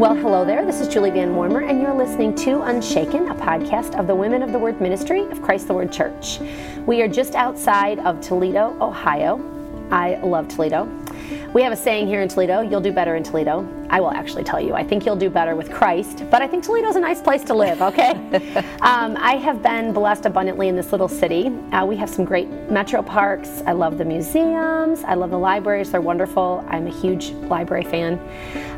Well, hello there. This is Julie Van Wormer, and you're listening to Unshaken, a podcast of the Women of the Word Ministry of Christ the Word Church. We are just outside of Toledo, Ohio. I love Toledo. We have a saying here in Toledo you'll do better in Toledo. I will actually tell you, I think you'll do better with Christ, but I think Toledo's a nice place to live, okay? um, I have been blessed abundantly in this little city. Uh, we have some great metro parks. I love the museums, I love the libraries, they're wonderful. I'm a huge library fan.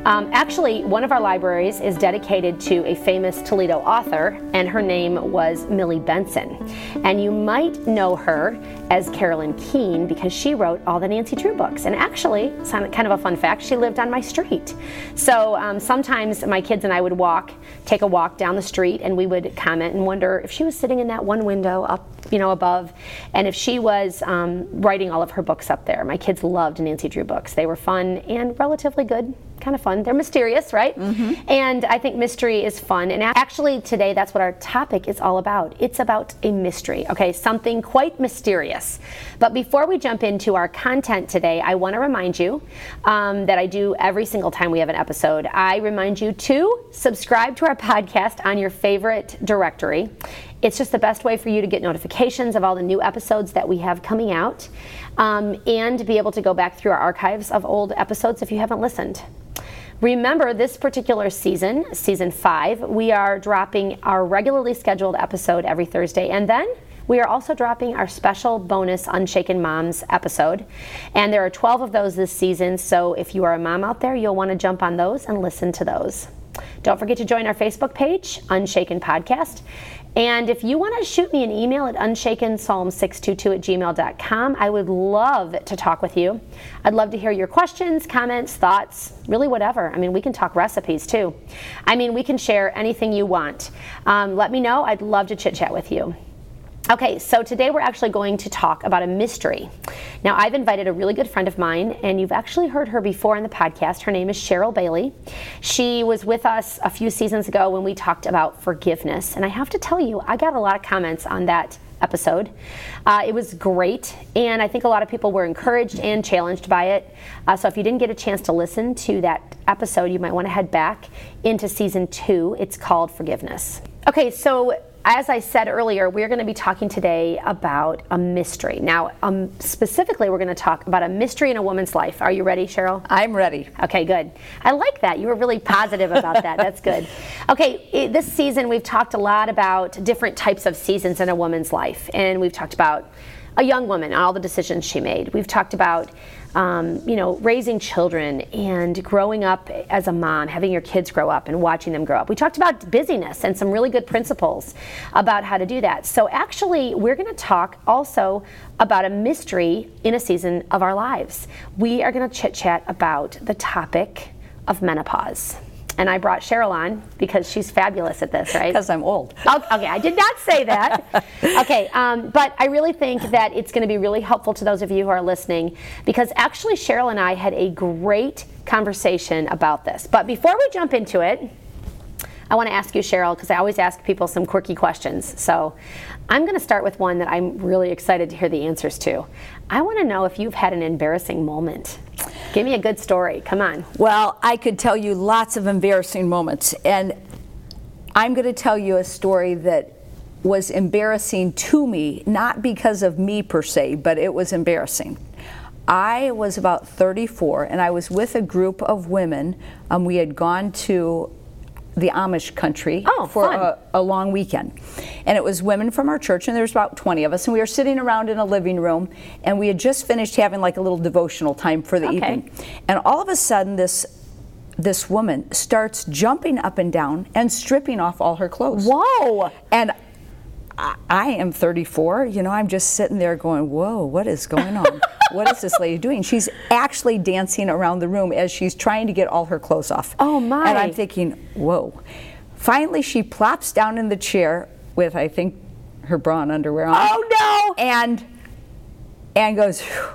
Um, actually, one of our libraries is dedicated to a famous Toledo author, and her name was Millie Benson. And you might know her as Carolyn Keene because she wrote all the Nancy Drew books. And actually, kind of a fun fact, she lived on my street. So um, sometimes my kids and I would walk, take a walk down the street, and we would comment and wonder if she was sitting in that one window up, you know, above, and if she was um, writing all of her books up there. My kids loved Nancy Drew books. They were fun and relatively good kind of fun. They're mysterious, right? Mm-hmm. And I think mystery is fun. And actually, today, that's what our topic is all about. It's about a mystery, okay? Something quite mysterious. But before we jump into our content today, I want to remind you um, that I do every single time we have an episode. I remind you to subscribe to our podcast on your favorite directory. It's just the best way for you to get notifications of all the new episodes that we have coming out um, and be able to go back through our archives of old episodes if you haven't listened. Remember, this particular season, season five, we are dropping our regularly scheduled episode every Thursday, and then we are also dropping our special bonus Unshaken Moms episode. And there are 12 of those this season, so if you are a mom out there, you'll want to jump on those and listen to those. Don't forget to join our Facebook page, Unshaken Podcast. And if you want to shoot me an email at unshakenpsalm622 at gmail.com, I would love to talk with you. I'd love to hear your questions, comments, thoughts, really whatever. I mean, we can talk recipes too. I mean, we can share anything you want. Um, let me know. I'd love to chit chat with you. Okay, so today we're actually going to talk about a mystery. Now, I've invited a really good friend of mine, and you've actually heard her before on the podcast. Her name is Cheryl Bailey. She was with us a few seasons ago when we talked about forgiveness, and I have to tell you, I got a lot of comments on that episode. Uh, it was great, and I think a lot of people were encouraged and challenged by it. Uh, so if you didn't get a chance to listen to that episode, you might want to head back into season two. It's called Forgiveness. Okay, so as I said earlier, we're going to be talking today about a mystery. Now, um, specifically, we're going to talk about a mystery in a woman's life. Are you ready, Cheryl? I'm ready. Okay, good. I like that. You were really positive about that. That's good. Okay, it, this season, we've talked a lot about different types of seasons in a woman's life, and we've talked about a young woman all the decisions she made. We've talked about um, you know, raising children and growing up as a mom, having your kids grow up and watching them grow up. We talked about busyness and some really good principles about how to do that. So, actually, we're going to talk also about a mystery in a season of our lives. We are going to chit chat about the topic of menopause and I brought Cheryl on because she's fabulous at this, right? Because I'm old. Okay, I did not say that. okay, um, but I really think that it's going to be really helpful to those of you who are listening because actually Cheryl and I had a great conversation about this. But before we jump into it, I want to ask you, Cheryl, because I always ask people some quirky questions. So I'm going to start with one that I'm really excited to hear the answers to. I want to know if you've had an embarrassing moment. Give me a good story. Come on. Well, I could tell you lots of embarrassing moments. And I'm going to tell you a story that was embarrassing to me, not because of me per se, but it was embarrassing. I was about 34 and I was with a group of women. Um, we had gone to the Amish country oh, for a, a, long weekend. And it was women from our church, and there was about 20 of us. And we were sitting around in a living room, and we had just finished having like a little devotional time for the okay. evening. And all of a sudden, this this woman starts jumping up and down and stripping off all her clothes. Whoa! And I, am 34. You know, I'm just sitting there going, whoa, what is going on? what is this lady doing? She's actually dancing around the room as she's trying to get all her clothes off. Oh, my. And I'm thinking, whoa. Finally, she plops down in the chair with, I think, her bra and underwear on. Oh, no. And, and goes, Phew.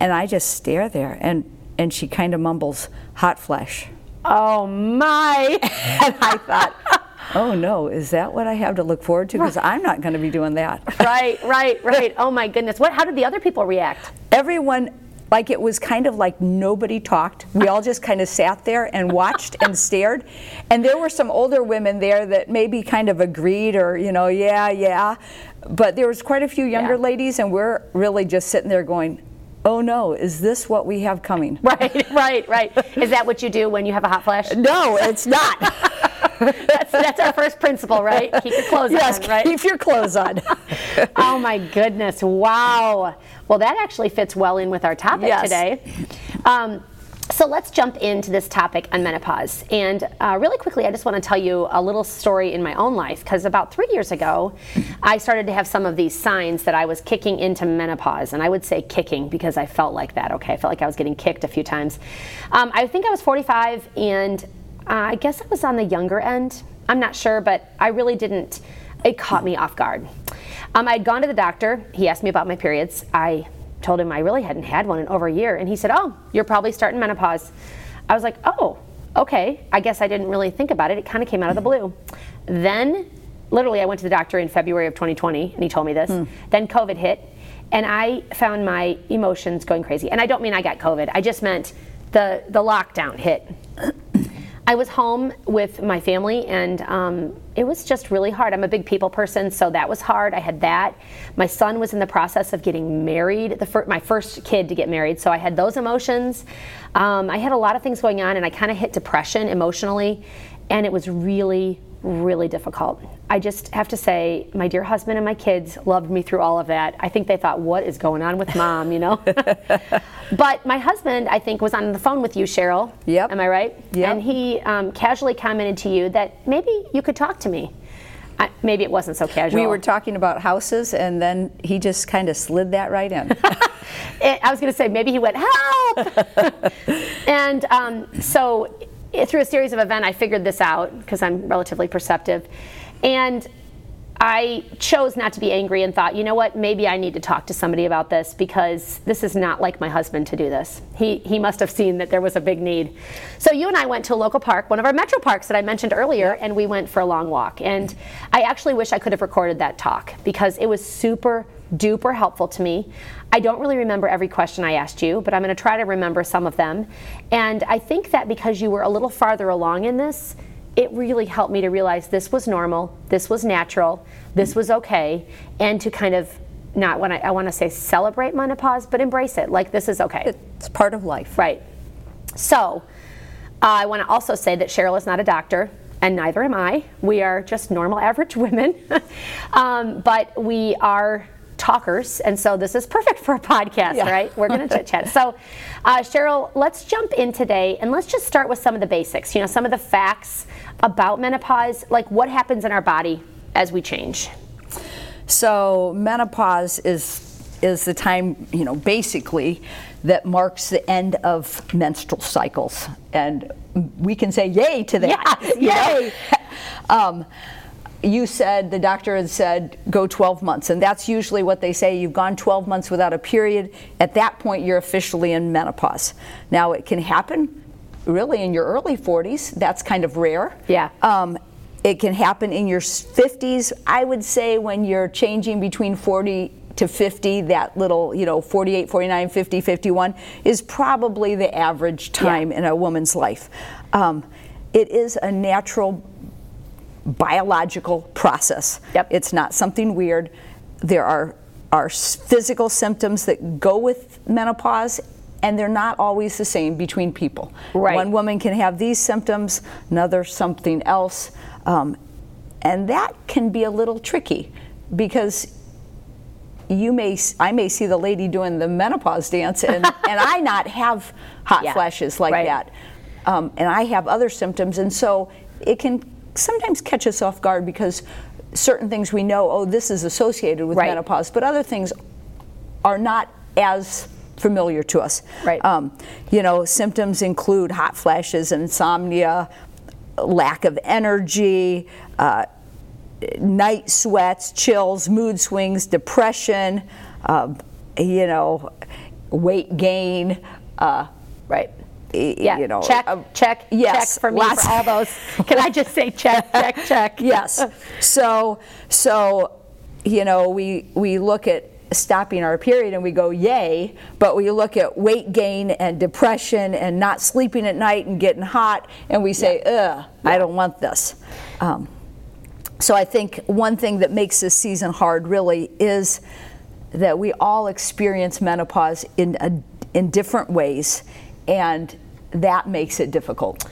and I just stare there. And, and she kind of mumbles, hot flash. Oh, my. and I thought, oh no, is that what I have to look forward to? Because I'm not going to be doing that. right, right, right. Oh my goodness. What? How did the other people react? Everyone like it was kind of like nobody talked. We all just kind of sat there and watched and stared. And there were some older women there that maybe kind of agreed or, you know, yeah, yeah. But there was quite a few younger Yeah. ladies, and we're really just sitting there going, oh no, is this what we have coming? Right, right, right. Is that what you do when you have a hot flash? No, it's not. That's, that's our first principle, right? Keep your clothes yes, on, right? keep your clothes on. oh my goodness! Wow. Well, that actually fits well in with our topic Yes. today. Um, so let's jump into this topic on menopause. And uh, really quickly, I just want to tell you a little story in my own life because about three years ago, I started to have some of these signs that I was kicking into menopause. And I would say kicking because I felt like that, okay? I felt like I was getting kicked a few times. Um, I think I was 45 and uh, I guess I was on the younger end. I'm not sure, but I really didn't, it caught me off guard. Um, I'd gone to the doctor. He asked me about my periods. I told him I really hadn't had one in over a year. And he said, Oh, you're probably starting menopause. I was like, Oh, okay. I guess I didn't really think about it. It kind of came out of the blue. Then, literally, I went to the doctor in February of 2020 and he told me this. Then COVID hit and I found my emotions going crazy. And I don't mean I got COVID, I just meant the, the lockdown hit. I was home with my family, and um, it was just really hard. I'm a big people person, so that was hard. I had that. My son was in the process of getting married, fir- my first kid to get married, so I had those emotions. Um, I had a lot of things going on, and I kind of hit depression emotionally, and it was really, really difficult. I just have to say, my dear husband and my kids loved me through all of that. I think they thought, what is going on with mom, you know? but my husband, I think, was on the phone with you, Cheryl. Yep. Am I right? Yep. And he um, casually commented to you that maybe you could talk to me. I, maybe it wasn't so casual. We were talking about houses, and then he just kind of slid that right in. It- I was going to say maybe he went help, and um, so through a series of events, I figured this out because I'm relatively perceptive, and I chose not to be angry and thought, you know what, maybe I need to talk to somebody about this because this is not like my husband to do this. He he must have seen that there was a big need. So you and I went to a local park, one of our metro parks that I mentioned earlier, and we went for a long walk. And I actually wish I could have recorded that talk because it was super duper helpful to me. I don't really remember every question I asked you, but I'm going to try to remember some of them. And I think that because you were a little farther along in this, it really helped me to realize this was normal, this was natural, this was okay, and to kind of not when I, I want to say celebrate menopause, but embrace it. Like this is okay. it's part of life. Right. So, uh, I want to also say that Cheryl is not a doctor, and neither am I. We are just normal, average women. um, but we are talkers, and so this is perfect for a podcast, Yeah. right? We're going to chit chat. So, uh, Cheryl, let's jump in today and let's just start with some of the basics, you know, some of the facts about menopause, like what happens in our body as we change. So menopause is is the time, you know, basically that marks the end of menstrual cycles, and we can say yay to that. Yes, yay. um, you said the doctor had said go 12 months, and that's usually what they say. You've gone 12 months without a period. At that point, you're officially in menopause. Now, it can happen really in your early 40s. That's kind of rare. Yeah. Um, it can happen in your 50s. I would say when you're changing between 40 to 50, that little, you know, 48, 49, 50, 51 is probably the average time in a woman's life. Um, it is a natural biological process. Yep. It's not something weird. There are, are physical symptoms that go with menopause, and they're not always the same between people. Right. One woman can have these symptoms, another something else. Um, and that can be a little tricky because you may I may see the lady doing the menopause dance and, and I not have hot Yeah, flashes like right. that. Um, and I have other symptoms and so it can sometimes catch us off guard because certain things we know, oh, this is associated with Right. menopause, but other things are not as familiar to us. Right. Um, you know, symptoms include hot flashes, insomnia, lack of energy, uh, night sweats, chills, mood swings, depression, um, you know, weight gain. Uh, Right. Yeah. you know, check, uh, check, yes, check for me for all those. Can I just say check, check, check? yes. So, so, you know, we we look at stopping our period and we go yay but we look at weight gain and depression and not sleeping at night and getting hot and we say ugh i don't want this um, so i think one thing that makes this season hard really is that we all experience menopause in a, in different ways and that makes it difficult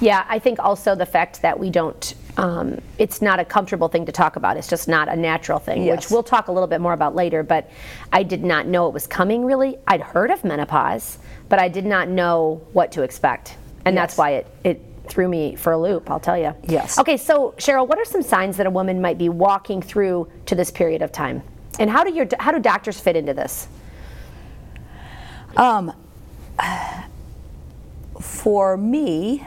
Yeah, I think also the fact that we don't, um, it's not a comfortable thing to talk about. It's just not a natural thing, Yes. which we'll talk a little bit more about later. But I did not know it was coming really. I'd heard of menopause, but I did not know what to expect. And that's why it, it threw me for a loop, I'll tell you. Yes. Okay, so Cheryl, what are some signs that a woman might be walking through to this period of time? And how do your how do doctors fit into this? Um, for me,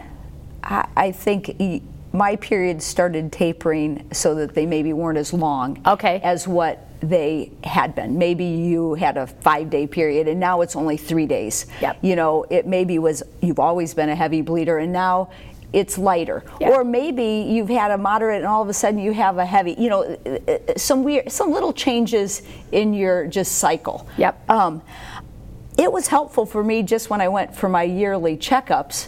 I, I think e- my periods started tapering so that they maybe weren't as long Okay. as what they had been. Maybe you had a five day period and now it's only three days. Yep. You know, it maybe was, you've always been a heavy bleeder and now it's lighter. Yeah. Or maybe you've had a moderate and all of a sudden you have a heavy, you know, uh, uh, some weird, some little changes in your just cycle. Yep. Um, it was helpful for me just when I went for my yearly checkups.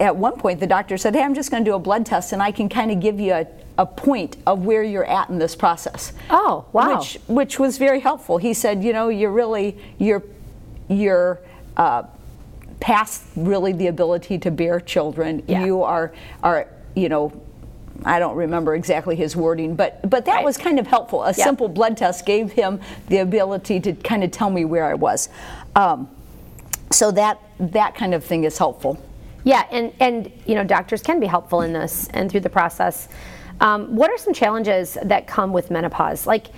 At one point, the doctor said, Hey, I'm just going to do a blood test and I can kind of give you a, a point of where you're at in this process. Oh, wow. Which, which was very helpful. He said, You know, you're really, you're, you're, uh, past really the ability to bear children. Yeah. You are, are, you know, I don't remember exactly his wording, but but that Right. was kind of helpful. A Yeah. simple blood test gave him the ability to kind of tell me where I was. Um, so that that kind of thing is helpful. Yeah, and and you know doctors can be helpful in this and through the process. Um, what are some challenges that come with menopause? Like,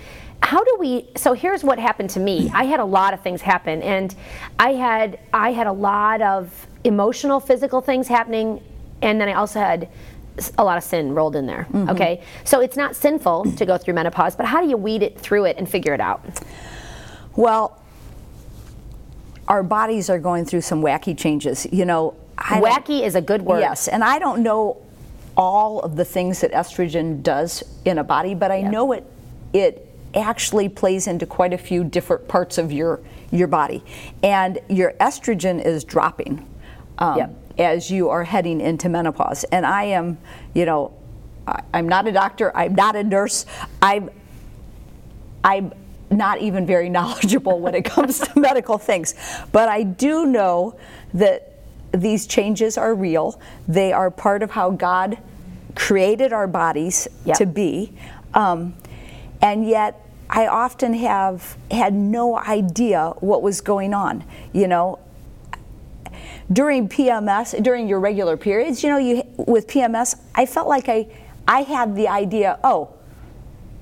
how do we? So here's what happened to me. I had a lot of things happen, and I had I had a lot of emotional, physical things happening, and then I also had a lot of sin rolled in there. Okay, so it's not sinful to go through menopause, but how do you weed it through it and figure it out? Well, our bodies are going through some wacky changes. You know, I Wacky is a good word. Yes, and I don't know all of the things that estrogen does in a body, but I Yeah. know it it actually plays into quite a few different parts of your your body, and your estrogen is dropping um, Yep. as you are heading into menopause. And I am, you know, I, I'm not a doctor. I'm not a nurse. I'm I'm not even very knowledgeable when it comes to medical things, but I do know that these changes are real. They are part of how God created our bodies Yep. to be. Um, and yet, I often have had no idea what was going on. You know, during PMS, during your regular periods, you know, you with PMS, I felt like I, I had the idea, oh,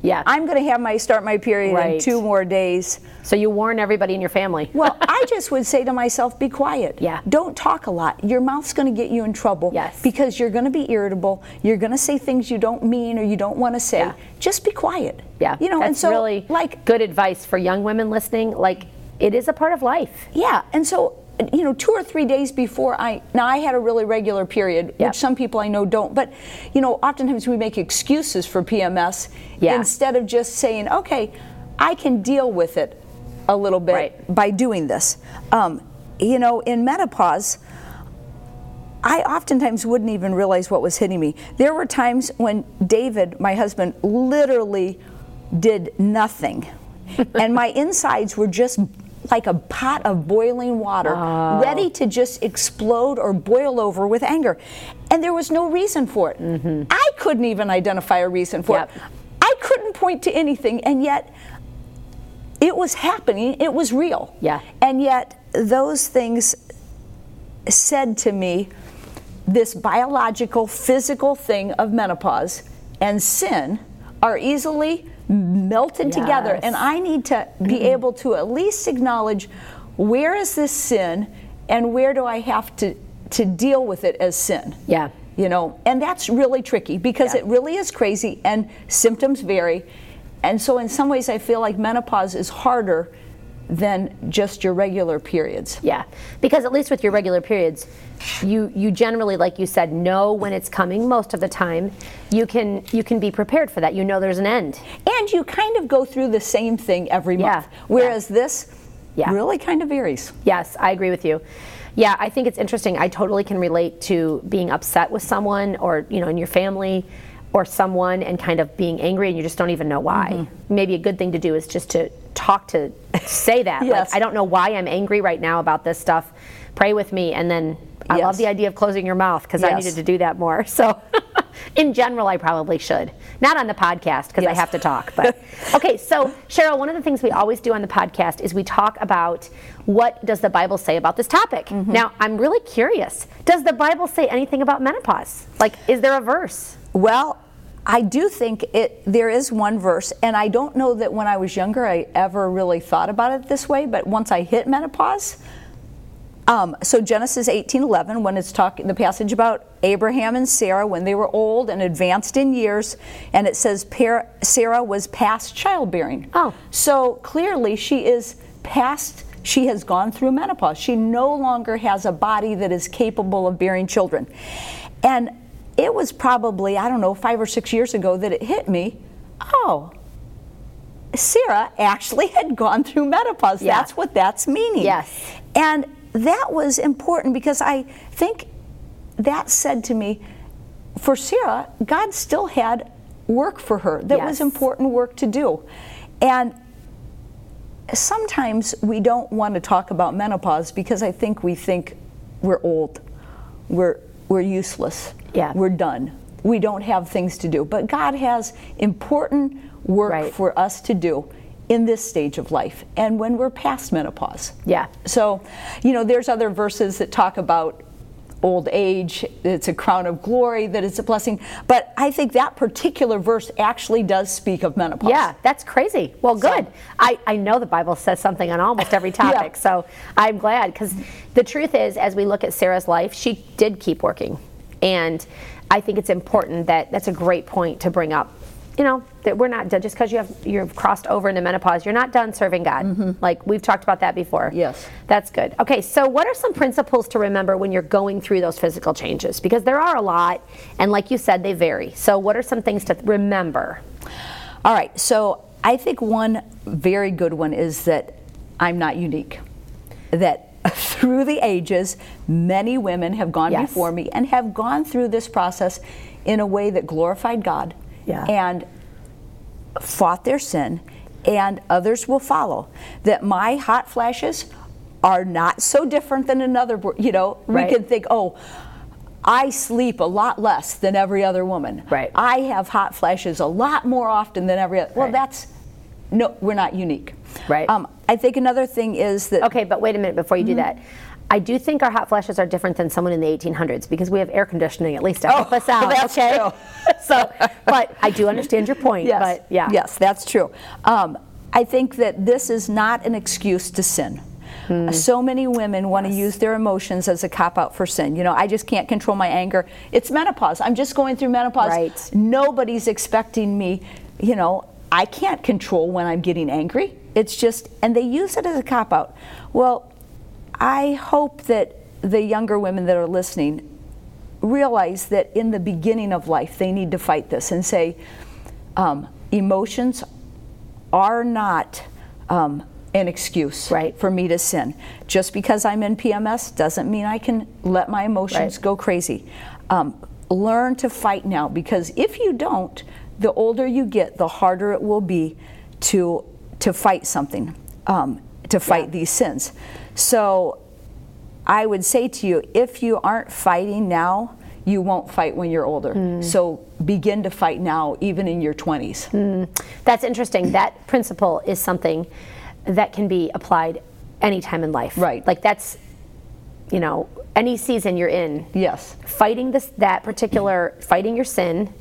Yeah. I'm going to have my start my period in Right. two more days. so you warn everybody in your family. Well, I just would say to myself, be quiet. Yeah. Don't talk a lot. Your mouth's going to get you in trouble. Yes. Because you're going to be irritable. You're going to say things you don't mean or you don't want to say. Yeah. Just be quiet. Yeah, You know, that's and so really like good advice for young women listening. Like, it is a part of life. Yeah, and so you know, two or three days before I now I had a really regular period, Yep. which some people I know don't. But you know, oftentimes we make excuses for PMS Yeah. instead of just saying, okay, I can deal with it a little bit Right. by doing this. Um, you know, in menopause. I oftentimes wouldn't even realize what was hitting me. There were times when David, my husband, literally did nothing. and my insides were just like a pot of boiling water, ready to just explode or boil over with anger. And there was no reason for it. Mm-hmm. I couldn't even identify a reason for Yep. it. I couldn't point to anything, and yet it was happening, it was real. Yeah. And yet those things said to me this biological, physical thing of menopause and sin are easily melted together. And I need to be mm-hmm. able to at least acknowledge where is this sin and where do I have to, to deal with it as sin. Yeah. You know, and that's really tricky because Yeah. it really is crazy and symptoms vary. And so, in some ways, I feel like menopause is harder than just your regular periods. Yeah, because at least with your regular periods, you you generally, like you said, know when it's coming most of the time. You can you can be prepared for that. You know there's an end. And you kind of go through the same thing every Yeah, month. Whereas this Yeah. really kind of varies. Yes, I agree with you. Yeah, I think it's interesting. I totally can relate to being upset with someone or, you know, in your family or someone and kind of being angry and you just don't even know why. Mm-hmm. Maybe a good thing to do is just to talk to say that. Yes. Like, I don't know why I'm angry right now about this stuff. Pray with me and then I love the idea of closing your mouth because I needed to do that more. So in general I probably should. Not on the podcast because I have to talk, but Okay, so Cheryl, one of the things we always do on the podcast is we talk about what does the Bible say about this topic. Mm-hmm. Now, I'm really curious. Does the Bible say anything about menopause? Like, is there a verse? Well, I do think it there is one verse, and I don't know that when I was younger I ever really thought about it this way, but once I hit menopause, um, so Genesis 18:11, when it's talking the passage about Abraham and Sarah when they were old and advanced in years, and it says Per- Sarah was past childbearing. Oh. so clearly she is past. She has gone through menopause. She no longer has a body that is capable of bearing children, and it was probably I don't know five or six years ago that it hit me. Oh, Sarah actually had gone through menopause. Yeah. That's what that's meaning. Yes. And that was important because I think that said to me, for Sarah, God still had work for her that was important work to do. And sometimes we don't want to talk about menopause because I think we think we're old, we're, we're useless, Yeah. we're done, we don't have things to do. But God has important work Right. for us to do in this stage of life and when we're past menopause. Yeah. So, you know, there's other verses that talk about old age, it's a crown of glory, that it's a blessing. But I think that particular verse actually does speak of menopause. Yeah, that's crazy. Well, good. I, I know the Bible says something on almost every topic, so I'm glad because the truth is, as we look at Sarah's life, she did keep working. And I think it's important that that's a great point to bring up. You know, that we're not done just because you have you've crossed over into menopause, you're not done serving God. Mm-hmm. Like we've talked about that before. Yes. That's good. Okay, so what are some principles to remember when you're going through those physical changes? Because there are a lot, and like you said, they vary. So, what are some things to remember? All right, so I think one very good one is that I'm not unique. That through the ages, many women have gone Yes. before me and have gone through this process in a way that glorified God Yeah. and fought their sin, and others will follow. That my hot flashes are not so different than another, you know, Right. we can think, oh, I sleep a lot less than every other woman. Right. I have hot flashes a lot more often than every other. Well, Right. that's no, we're not unique. Right. Um, I think another thing is that Okay, but wait a minute before you Mm-hmm. do that. I do think our hot flashes are different than someone in the 1800s because we have air conditioning at least to help Oh, us out. that's okay? true. so, but I do understand your point. yes, But yeah. yes, that's true. Um, I think that this is not an excuse to sin. Hmm. So many women want to use their emotions as a cop out for sin. You know, I just can't control my anger. It's menopause. I'm just going through menopause. Right. Nobody's expecting me, you know, I can't control when I'm getting angry. It's just, and they use it as a cop out. Well, I hope that the younger women that are listening realize that in the beginning of life they need to fight this and say um, emotions are not um, an excuse Right. for me to sin. Just because I'm in PMS doesn't mean I can let my emotions Right. go crazy. Um, learn to fight now because if you don't, the older you get, the harder it will be to to fight something, um, to fight these sins. So I would say to you, if you aren't fighting now, you won't fight when you're older. Hmm. So begin to fight now, even in your 20s. That's interesting. That principle is something that can be applied anytime in life. Right. Like that's, you know, any season you're in. Yes. fighting this that particular fighting your sin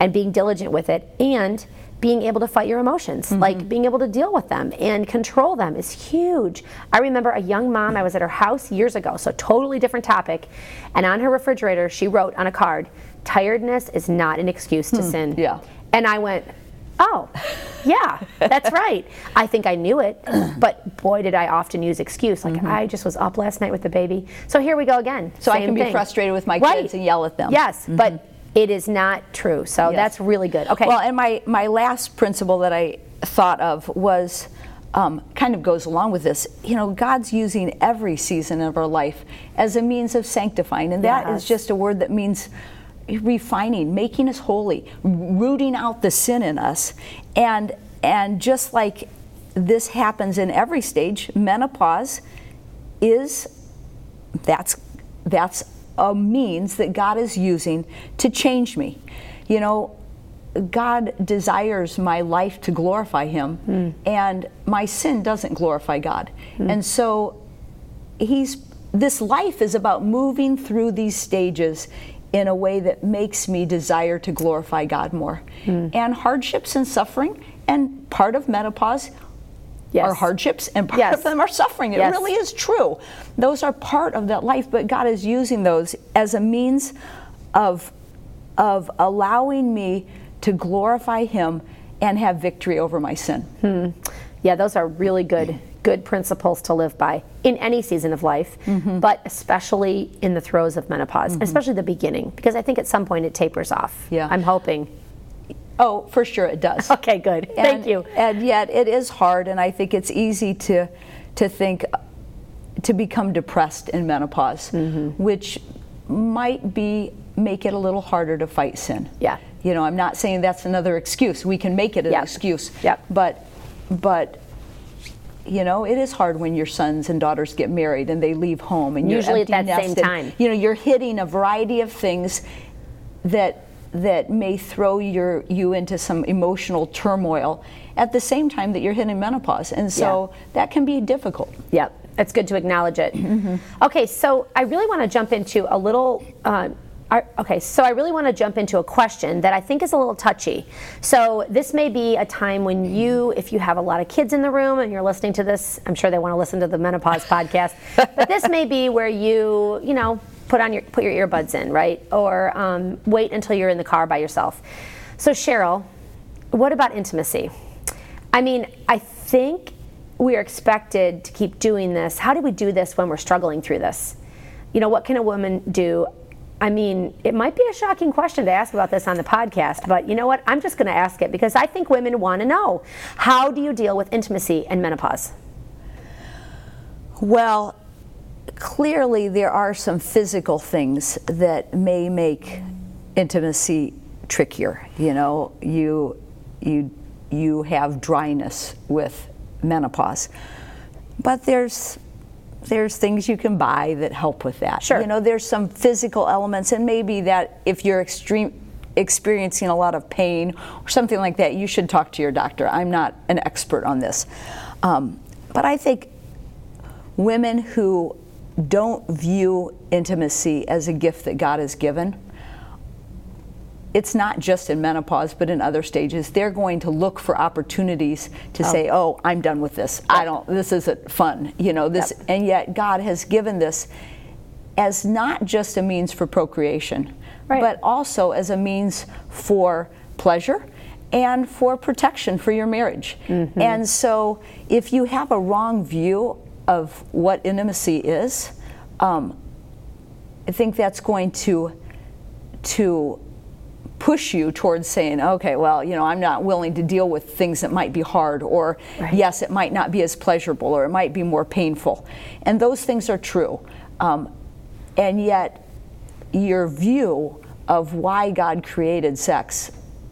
and being diligent with it and being able to fight your emotions Mm-hmm. like being able to deal with them and control them is huge i remember a young mom i was at her house years ago so totally different topic and on her refrigerator she wrote on a card tiredness is not an excuse to sin Hmm. yeah. and i went Oh, yeah, that's right. I think I knew it, but boy, did I often use excuse like I just was up last night with the baby. So here we go again. So I Same can be thing. frustrated with my Right. kids and yell at them. Yes, but it is not true. So Yes. that's really good. Okay. Well, and my, my last principle that I thought of was um, kind of goes along with this. You know, God's using every season of our life as a means of sanctifying, and that is Yes. just a word that means refining, making us holy, rooting out the sin in us, and and just like this happens in every stage, menopause is that's that's a means that God is using to change me. You know, God desires my life to glorify him hmm. and my sin doesn't glorify God. Hmm. And so he's this life is about moving through these stages in a way that makes me desire to glorify God more. Hmm. And hardships and suffering and part of menopause Yes. are hardships and part Yes. of them are suffering. It Yes. really is true. Those are part of that life, but God is using those as a means of of allowing me to glorify him and have victory over my sin. Yeah, those are really good good principles to live by in any season of life, Mm-hmm. but especially in the throes of menopause, especially the beginning, because I think at some point it tapers off. Yeah. I'm hoping. Oh, for sure it does. Okay, good. Thank you. And yet it is hard, and I think it's easy to to think to become depressed in menopause, Mm-hmm. which might be make it a little harder to fight sin. Yeah. You know, I'm not saying that's another excuse. We can make it an Yep. excuse. Yep. But but you know, it is hard when your sons and daughters get married and they leave home and Usually you're at that same time. You know, you're hitting a variety of things that that may throw your you into some emotional turmoil at the same time that you're hitting menopause, and so that can be difficult. Yep, it's good to acknowledge it. Okay, so I really want to jump into a little. Uh, okay, so I really want to jump into a question that I think is a little touchy. So this may be a time when you, if you have a lot of kids in the room and you're listening to this, I'm sure they want to listen to the menopause podcast. But this may be where you, you know, put on your put your earbuds in, right, or um, wait until you're in the car by yourself. So Cheryl, what about intimacy? I mean, I think we are expected to keep doing this. How do we do this when we're struggling through this? You know, what can a woman do? I mean, it might be a shocking question to ask about this on the podcast, but you know what? I'm just going to ask it because I think women want to know. How do you deal with intimacy and menopause? Well, clearly there are some physical things that may make intimacy trickier. You know, you you you have dryness with menopause, but there's there's things you can buy that help with that. Sure. You know, there's some physical elements, and maybe that if you're extreme experiencing a lot of pain or something like that, you should talk to your doctor. I'm not an expert on this, um, but I think women who don't view intimacy as a gift that God has given, it's not just in menopause, but in other stages, they're going to look for opportunities to say, "Oh, I'm done with this. I don't. This isn't fun." You know this, Yep. and yet God has given this as not just a means for procreation, Right. but also as a means for pleasure and for protection for your marriage. Mm-hmm. And so, if you have a wrong view of what intimacy is, um, I think that's going to to push you towards saying, okay, well, you know, I'm not willing to deal with things that might be hard, or Right. yes, it might not be as pleasurable, or it might be more painful. And those things are true. Um, and yet, your view of why God created sex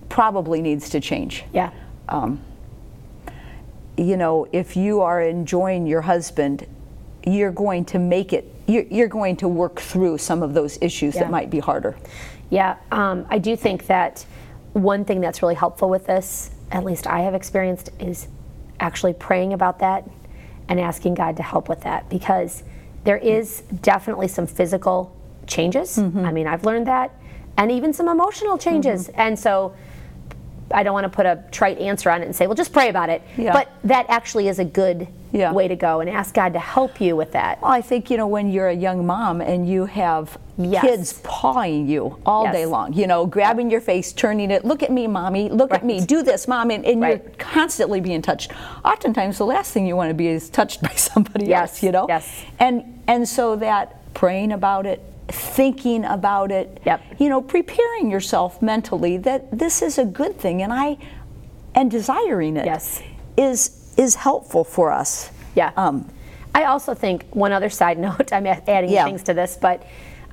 probably needs to change. Yeah. Um, you know, if you are enjoying your husband, you're going to make it, you're, you're going to work through some of those issues Yeah. that might be harder. Yeah, um, I do think that one thing that's really helpful with this, at least I have experienced, is actually praying about that and asking God to help with that because there is definitely some physical changes. I mean, I've learned that, and even some emotional changes. And so I don't want to put a trite answer on it and say, well, just pray about it. Yeah. But that actually is a good Yeah. way to go and ask God to help you with that. Well, I think, you know, when you're a young mom and you have Yes. kids pawing you all Yes. day long, you know, grabbing your face, turning it, look at me, mommy, look at me, do this, mom, and, and Right. you're constantly being touched. Oftentimes, the last thing you want to be is touched by somebody Yes, else, you know? yes. And, and so that praying about it, thinking about it, Yep. you know, preparing yourself mentally that this is a good thing and I, and desiring it Yes. is, is helpful for us. Yeah. Um, I also think one other side note, I'm adding Yeah. things to this, but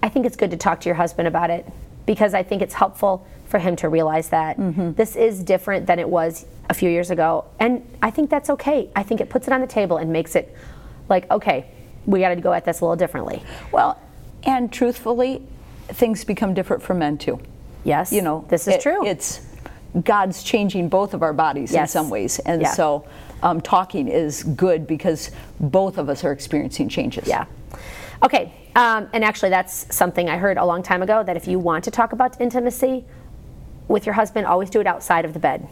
I think it's good to talk to your husband about it because I think it's helpful for him to realize that Mm-hmm. this is different than it was a few years ago. And I think that's okay. I think it puts it on the table and makes it like, okay, we got to go at this a little differently. Well, and truthfully, things become different for men too. Yes. You know, this is it- true. It's God's changing both of our bodies in some ways, and Yeah. so um, talking is good because both of us are experiencing changes. Yeah. Okay. Um, and actually, that's something I heard a long time ago that if you want to talk about intimacy with your husband, always do it outside of the bed.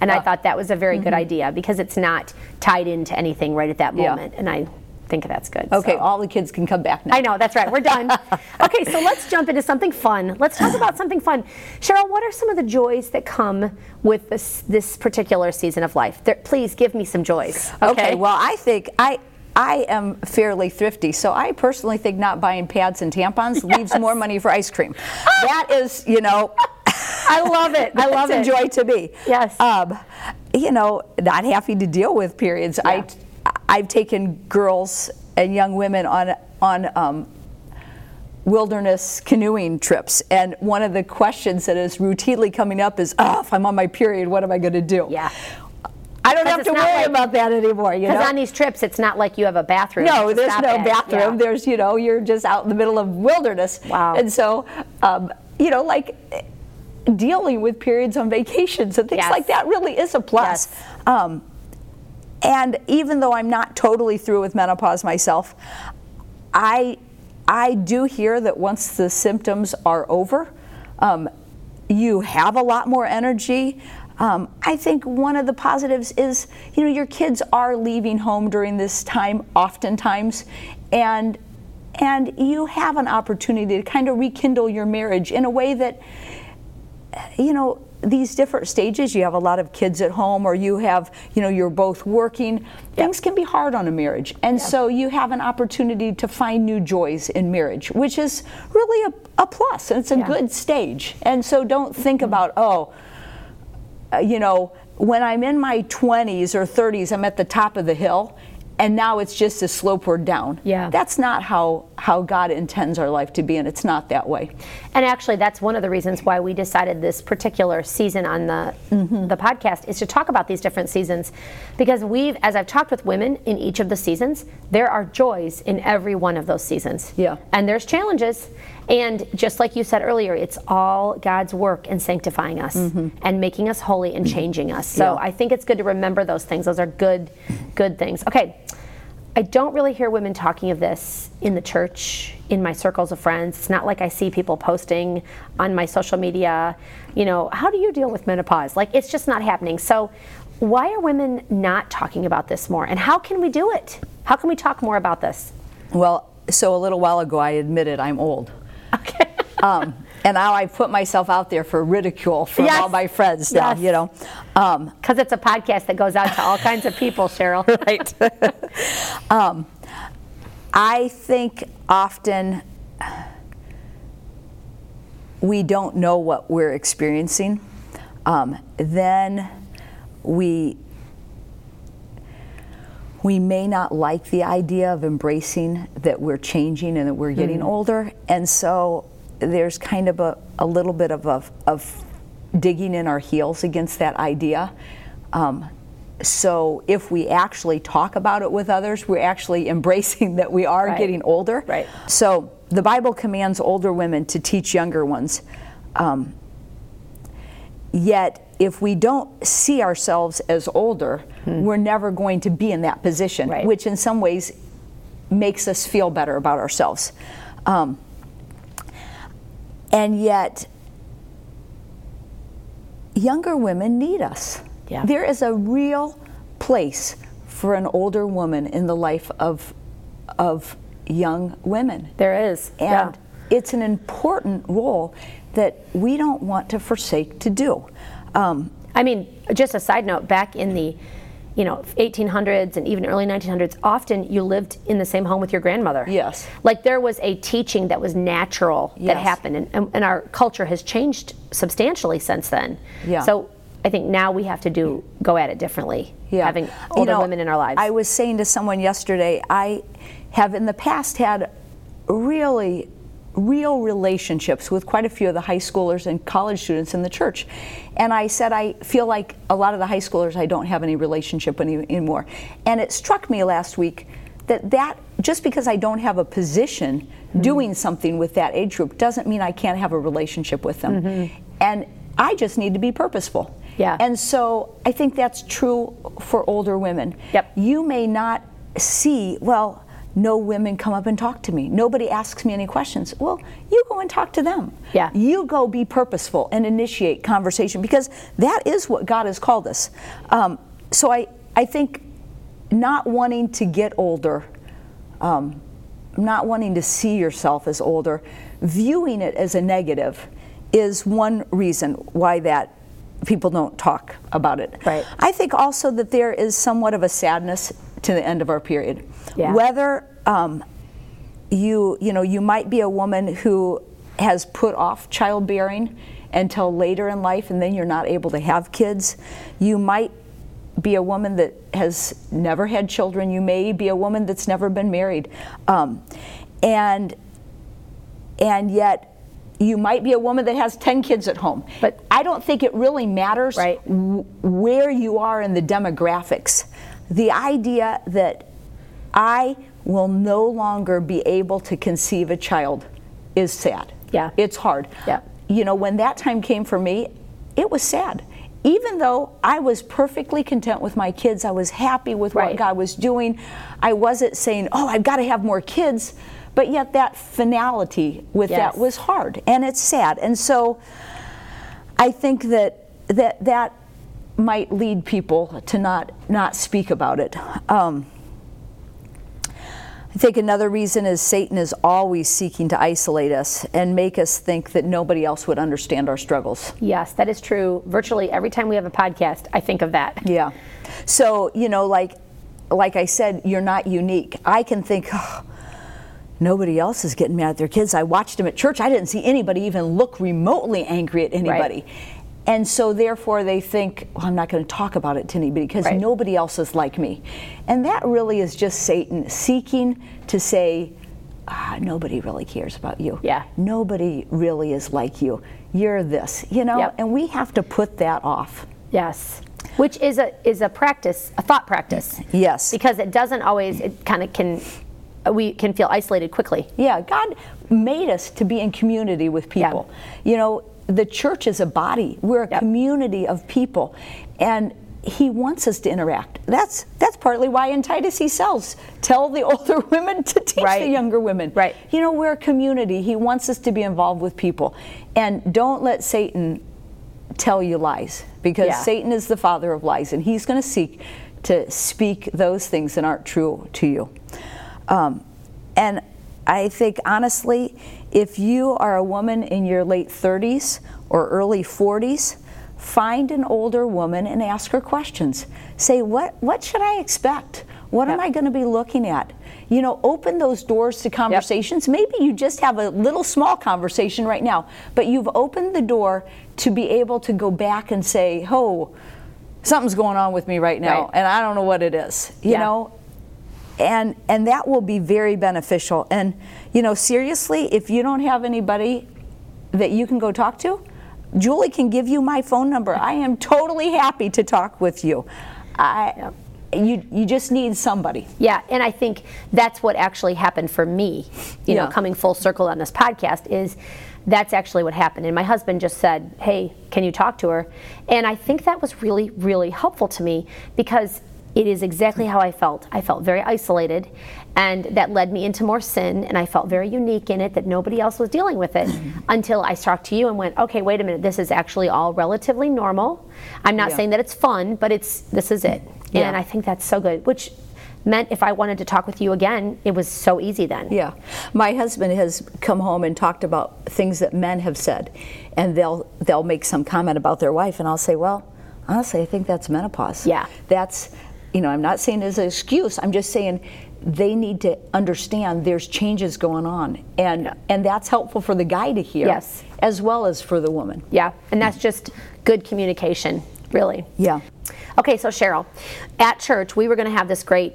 And I Ah. thought that was a very good idea because it's not tied into anything right at that Yeah. moment. And I think that's good. Okay, so. all the kids can come back now. I know, that's right. We're done. okay, so let's jump into something fun. Let's talk about something fun. Cheryl, what are some of the joys that come with this this particular season of life? There, please give me some joys. Okay. well, I think I I am fairly thrifty, so I personally think not buying pads and tampons leaves more money for ice cream. that is, you know, I love it. I love it. a joy to me. Yes. Um, you know, not having to deal with periods. I I've taken girls and young women on on um, wilderness canoeing trips, and one of the questions that is routinely coming up is, "Oh, if I'm on my period, what am I going to do?" Yeah. I don't have to worry like- about that anymore. You know. Because on these trips, it's not like you have a bathroom. No, there's no at. bathroom. Yeah. There's, you know, you're just out in the middle of wilderness. Wow. And so, um, you know, like dealing with periods on vacations and things Yes. like that really is a plus. Yes. Um, and even though I'm not totally through with menopause myself, I I do hear that once the symptoms are over, um, you have a lot more energy. Um, I think one of the positives is, you know, your kids are leaving home during this time oftentimes, and and you have an opportunity to kind of rekindle your marriage in a way that you know these different stages you have a lot of kids at home or you have you know you're both working things can be hard on a marriage. And so you have an opportunity to find new joys in marriage which is really a, a plus. And it's a Yeah. good stage. And so don't think about oh uh, you know when i'm in my 20s or 30s i'm at the top of the hill and now it's just a slopeward down Yeah. that's not how how god intends our life to be and it's not that way And actually, that's one of the reasons why we decided this particular season on the Mm-hmm. the podcast is to talk about these different seasons, because we've, as I've talked with women in each of the seasons, there are joys in every one of those seasons. Yeah. And there's challenges, and just like you said earlier, it's all God's work in sanctifying us and making us holy and changing us. So Mm-hmm. Yeah. I think it's good to remember those things. Those are good, good things. Okay. I don't really hear women talking of this in the church, in my circles of friends. It's not like I see people posting on my social media, you know, how do you deal with menopause? Like, it's just not happening. So, why are women not talking about this more? And how can we do it? How can we talk more about this? Well, so a little while ago, I admitted I'm old. Okay. Um, and now I put myself out there for ridicule from Yes. all my friends now, Yes. you know. Um, Because it's a podcast that goes out to all kinds of people, Cheryl. right. um, I think often we don't know what we're experiencing. Um, then we we may not like the idea of embracing that we're changing and that we're getting older, and so there's kind of a, a little bit of, a, of digging in our heels against that idea. Um, so if we actually talk about it with others, we're actually embracing that we are Right. getting older. Right. So the Bible commands older women to teach younger ones. Um, yet, if we don't see ourselves as older, we're never going to be in that position, Right. which in some ways makes us feel better about ourselves. Um, and yet, younger women need us. Yeah. There is a real place for an older woman in the life of, of young women. There is. And it's an important role that we don't want to forsake to do. Um, I mean, just a side note, back in the you know 1800s and even early 1900s often you lived in the same home with your grandmother Yes. like there was a teaching that was natural that Yes. happened and, and, our culture has changed substantially since then Yeah. so i think now we have to do go at it differently yeah. having You older know, women in our lives I was saying to someone yesterday, I have in the past had really real relationships with quite a few of the high schoolers and college students in the church. And I said, I feel like a lot of the high schoolers, I don't have any relationship any, anymore. And it struck me last week that that just because I don't have a position mm-hmm. doing something with that age group doesn't mean I can't have a relationship with them. Mm-hmm. And I just need to be purposeful. Yeah. And so I think that's true for older women. Yep. You may not see, well, no women come up and talk to me. Nobody asks me any questions. Well, you go and talk to them. Yeah. You go be purposeful and initiate conversation because that is what God has called us. Um, so I, I think not wanting to get older, um, not wanting to see yourself as older, viewing it as a negative is one reason why that people don't talk about it. Right. I think also that there is somewhat of a sadness to the end of our period. Yeah. Whether um, you you know you might be a woman who has put off childbearing until later in life and then you're not able to have kids. You might be a woman that has never had children. You may be a woman that's never been married, um, and and yet you might be a woman that has 10 kids at home. But- I don't think it really matters Right. w- where you are in the demographics. The idea that I will no longer be able to conceive a child is sad. Yeah. It's hard. Yeah. You know, when that time came for me, it was sad. Even though I was perfectly content with my kids, I was happy with what God was doing. I wasn't saying, "Oh, I've got to have more kids." But yet that finality with Yes. that was hard and it's sad. And so I think that that that might lead people to not not speak about it. Um, I think another reason is Satan is always seeking to isolate us and make us think that nobody else would understand our struggles. yes that is true virtually every time we have a podcast i think of that Yeah. So, you know, like like I said, you're not unique. I can think "Oh, nobody else is getting mad at their kids. I watched them at church. I didn't see anybody even look remotely angry at anybody. And so therefore they think, well, I'm not going to talk about it to anybody because Right. nobody else is like me. And that really is just Satan seeking to say, ah, nobody really cares about you. Yeah. Nobody really is like you. You're this, you know? Yep. And we have to put that off. Yes. Which is a is a practice, a thought practice. Yes. Because it doesn't always it kind of can we can feel isolated quickly. Yeah, God made us to be in community with people. Yeah. You know, the church is a body. We're a Yep. community of people, and He wants us to interact. That's that's partly why in Titus he sells tell the older women to teach Right. the younger women. Right. You know, we're a community. He wants us to be involved with people, and don't let Satan tell you lies because Yeah. Satan is the father of lies, and he's going to seek to speak those things that aren't true to you. Um, and I think honestly, if you are a woman in your late 30s or early 40s, find an older woman and ask her questions. Say, what, what should I expect? What am I going to be looking at? You know, open those doors to conversations. Maybe you just have a little small conversation right now, but you've opened the door to be able to go back and say, oh, something's going on with me right now, Right. and I don't know what it is. You Yeah. know, and and that will be very beneficial and you know seriously if you don't have anybody that you can go talk to julie can give you my phone number i am totally happy to talk with you i you you just need somebody Yeah, and I think that's what actually happened for me. You know, coming full circle on this podcast is that's actually what happened. And my husband just said, "Hey, can you talk to her?" And I think that was really really helpful to me because it is exactly how I felt. I felt very isolated and that led me into more sin and I felt very unique in it that nobody else was dealing with it until I talked to you and went, "Okay, wait a minute. This is actually all relatively normal. I'm not Yeah. saying that it's fun, but it's this is it." Yeah. And I think that's so good, which meant if I wanted to talk with you again, it was so easy then. Yeah. My husband has come home and talked about things that men have said, and they'll they'll make some comment about their wife, and I'll say, well, honestly, I think that's menopause. Yeah. That's, you know, I'm not saying as an excuse. I'm just saying they need to understand there's changes going on, and Yeah. and that's helpful for the guy to hear, Yes. as well as for the woman. Yeah, and that's just good communication, really. Yeah. Okay, so Cheryl, at church, we were going to have this great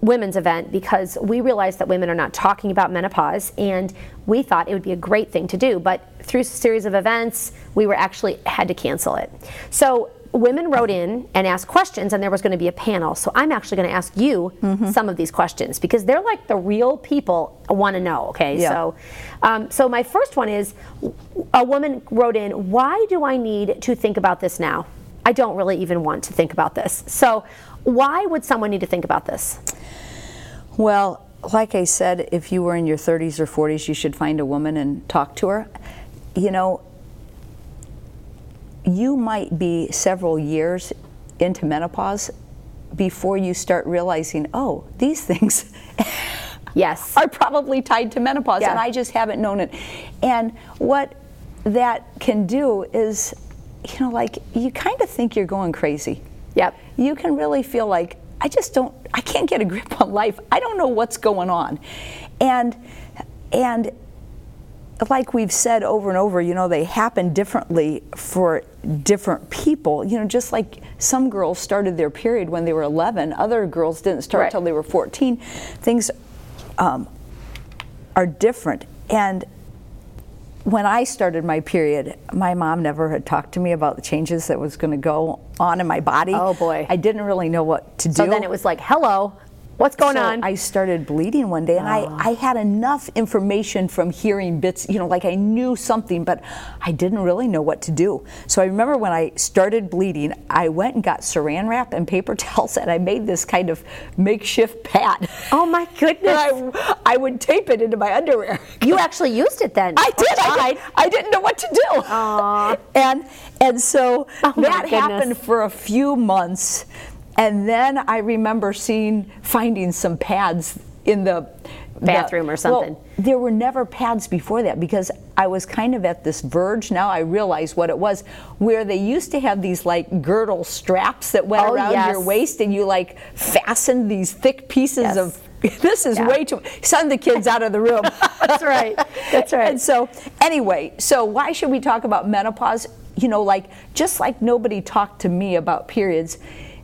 women's event because we realized that women are not talking about menopause and we thought it would be a great thing to do but through a series of events we were actually had to cancel it so women wrote in and asked questions and there was going to be a panel so i'm actually going to ask you some of these questions because they're like the real people want to know okay Yeah. so um, so my first one is a woman wrote in why do i need to think about this now I don't really even want to think about this. So, why would someone need to think about this? Well, like I said, if you were in your 30s or 40s, you should find a woman and talk to her. You know, you might be several years into menopause before you start realizing, oh, these things Yes. are probably tied to menopause, Yeah. and I just haven't known it. And what that can do is, you know, like you kind of think you're going crazy. Yep. You can really feel like I just don't, I can't get a grip on life. I don't know what's going on, and and like we've said over and over, you know, they happen differently for different people. You know, just like some girls started their period when they were 11, other girls didn't start Right. till they were 14. Things um, are different. And when I started my period, my mom never had talked to me about the changes that was going to go on in my body. Oh, boy. I didn't really know what to do. So then it was like, hello, what's going So on? I started bleeding one day, and I, ah. I had enough information from hearing bits, you know, like I knew something, but I didn't really know what to do. So I remember when I started bleeding, I went and got saran wrap and paper towels, and I made this kind of makeshift pad. oh my goodness. And I, I would tape it into my underwear. you actually used it then. I did. I, did. I didn't know what to do. Aw. And and so Oh, that happened for a few months, and then I remember seeing finding some pads in the the- Bathroom or something. Well, there were never pads before that because I was kind of at this verge. Now I realize what it was, where they used to have these like girdle straps that went Oh, around yes. your waist, and you like fastened these thick pieces Yes. of. This is Yeah. way too. Send the kids out of the room. That's right. That's right. And so, anyway, so why should we talk about menopause? You know, like just like nobody talked to me about periods,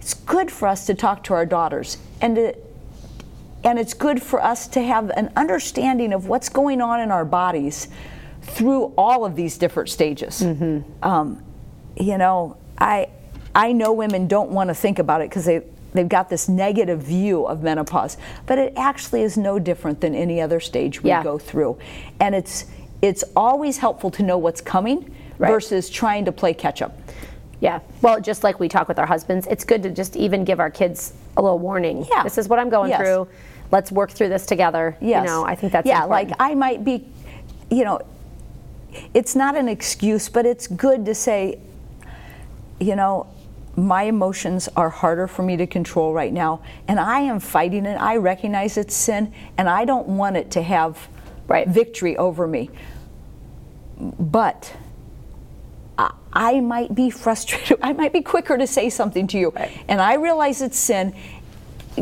it's good for us to talk to our daughters and to, and it's good for us to have an understanding of what's going on in our bodies through all of these different stages. Um, you know, I I know women don't want to think about it because they they've got this negative view of menopause, but it actually is no different than any other stage we Yeah. go through, and it's it's always helpful to know what's coming Right. versus trying to play catch up. Yeah. Well, just like we talk with our husbands, it's good to just even give our kids a little warning. Yeah. This is what I'm going Yes. through. Let's work through this together. Yes. You know, I think that's yeah. important. Like I might be, you know, it's not an excuse, but it's good to say, you know, my emotions are harder for me to control right now, and I am fighting it. I recognize it's sin, and I don't want it to have Right. victory over me. But I- might be frustrated. I might be quicker to say something to you, Right. and I realize it's sin.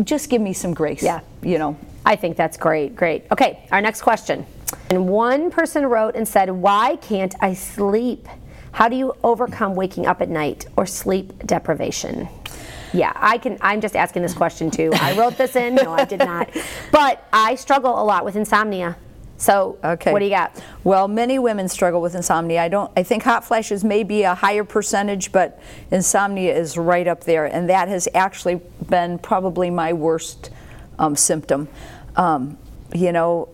Just give me some grace. Yeah. You know. I think that's great. Great. Okay, our next question. And one person wrote and said, Why can't I sleep? How do you overcome waking up at night or sleep deprivation? Yeah, I can. I'm just asking this question too. I wrote this in. No, I did not. But I struggle a lot with insomnia. So, Okay. what do you got? Well, many women struggle with insomnia. I don't. I think hot flashes may be a higher percentage, but insomnia is right up there, and that has actually been probably my worst um, symptom. Um, you know,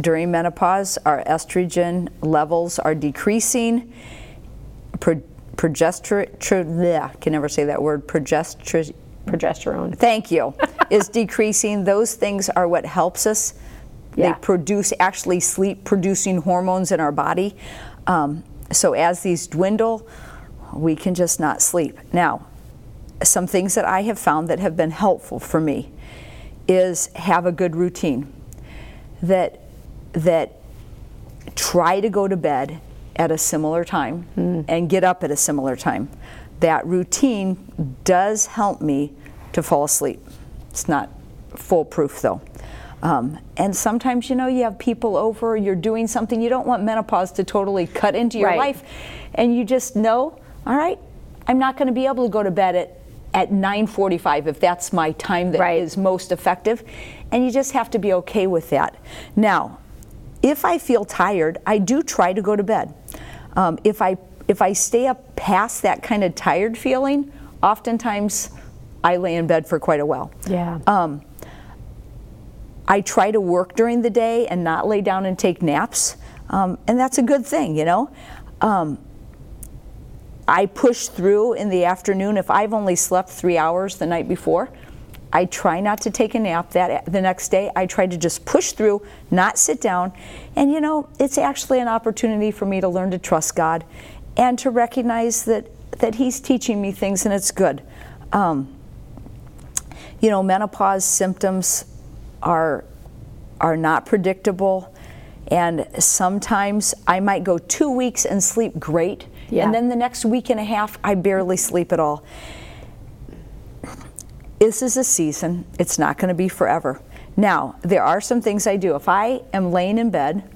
during menopause, our estrogen levels are decreasing. Pro- progesterone, tr- can never say that word. Progesterone. Progesterone. Thank you. is decreasing. Those things are what helps us. Yeah. They produce actually sleep producing hormones in our body. Um, so as these dwindle, we can just not sleep. Now, some things that I have found that have been helpful for me is have a good routine. That that try to go to bed at a similar time mm. and get up at a similar time. That routine does help me to fall asleep. It's not foolproof though. Um, and sometimes, you know, you have people over, you're doing something, you don't want menopause to totally cut into your right. life, and you just know, all right, I'm not going to be able to go to bed at, at 9.45 if that's my time that right. is most effective. And you just have to be okay with that. Now, if I feel tired, I do try to go to bed. Um, if I if I stay up past that kind of tired feeling, oftentimes I lay in bed for quite a while. Yeah. Um, I try to work during the day and not lay down and take naps, um, and that's a good thing, you know. Um, I push through in the afternoon. If I've only slept three hours the night before, I try not to take a nap that the next day. I try to just push through, not sit down. And you know, it's actually an opportunity for me to learn to trust God and to recognize that that He's teaching me things and it's good. Um, you know, menopause symptoms are are not predictable and sometimes I might go 2 weeks and sleep great yeah. and then the next week and a half I barely sleep at all. This is a season, it's not going to be forever. Now, there are some things I do. If I am laying in bed